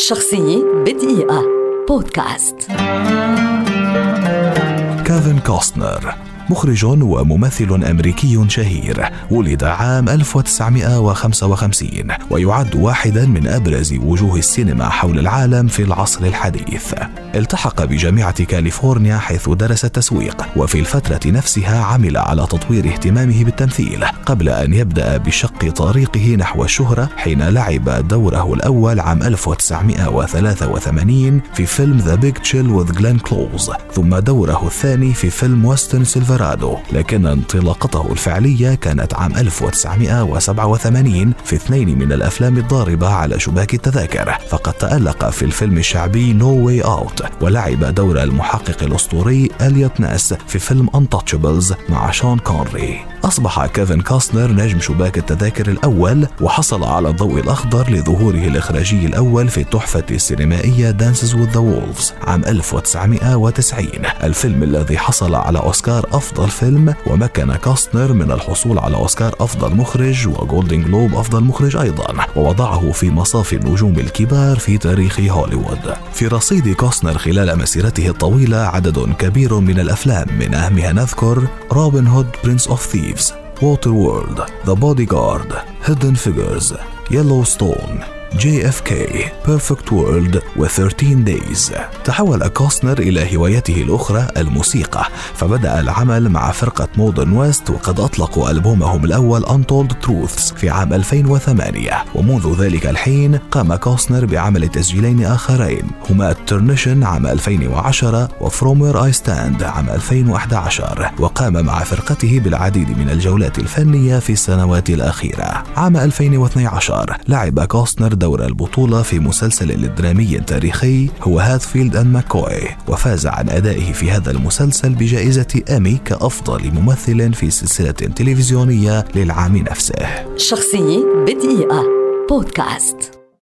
شخصية بدقيقة. بودكاست. كيفن كوستنر. مخرج وممثل أمريكي شهير ولد عام 1955 ويعد واحدا من أبرز وجوه السينما حول العالم في العصر الحديث. التحق بجامعة كاليفورنيا حيث درس التسويق وفي الفترة نفسها عمل على تطوير اهتمامه بالتمثيل قبل أن يبدأ بشق طريقه نحو الشهرة حين لعب دوره الأول عام 1983 في فيلم The Big Chill with جلين كلوز ثم دوره الثاني في فيلم western سيلفرادو لكن انطلاقته الفعلية كانت عام 1987 في اثنين من الأفلام الضاربة على شباك التذاكر. فقد تألق في الفيلم الشعبي No Way Out ولعب دور المحقق الأسطوري إليوت ناس في فيلم Untouchables مع شون كونري. أصبح كيفن كاستنر نجم شباك التذاكر الأول وحصل على الضوء الأخضر لظهوره الإخراجي الأول في التحفة السينمائية Dances with the Wolves عام 1990 الفيلم الذي حصل على أوسكار أفضل فيلم ومكن كاستنر من الحصول على أوسكار أفضل مخرج وجولدن جلوب أفضل مخرج أيضا. ووضعه في مصاف النجوم الكبار في تاريخ هوليوود. في رصيد كاستنر خلال مسيرته الطويلة عدد كبير من الأفلام من أهمها نذكر Robin Hood Prince of Thieves Waterworld, The Bodyguard, Hidden Figures, Yellowstone, JFK Perfect World و 13 Days تحول كوستنر إلى هوايته الأخرى الموسيقى فبدأ العمل مع فرقة Modern West وقد أطلقوا ألبومهم الأول Untold Truths في عام 2008 ومنذ ذلك الحين قام كوستنر بعمل تسجيلين آخرين هما Turn It On عام 2010 و From Where I Stand عام 2011 وقام مع فرقته بالعديد من الجولات الفنية في السنوات الأخيرة. عام 2012 لعب كوستنر دور البطولة في مسلسل الدرامي التاريخي هو Hatfield and McCoy وفاز عن أدائه في هذا المسلسل بجائزة أمي كأفضل ممثل في سلسلة تلفزيونية للعام نفسه. شخصية بدقيقة. بودكاست.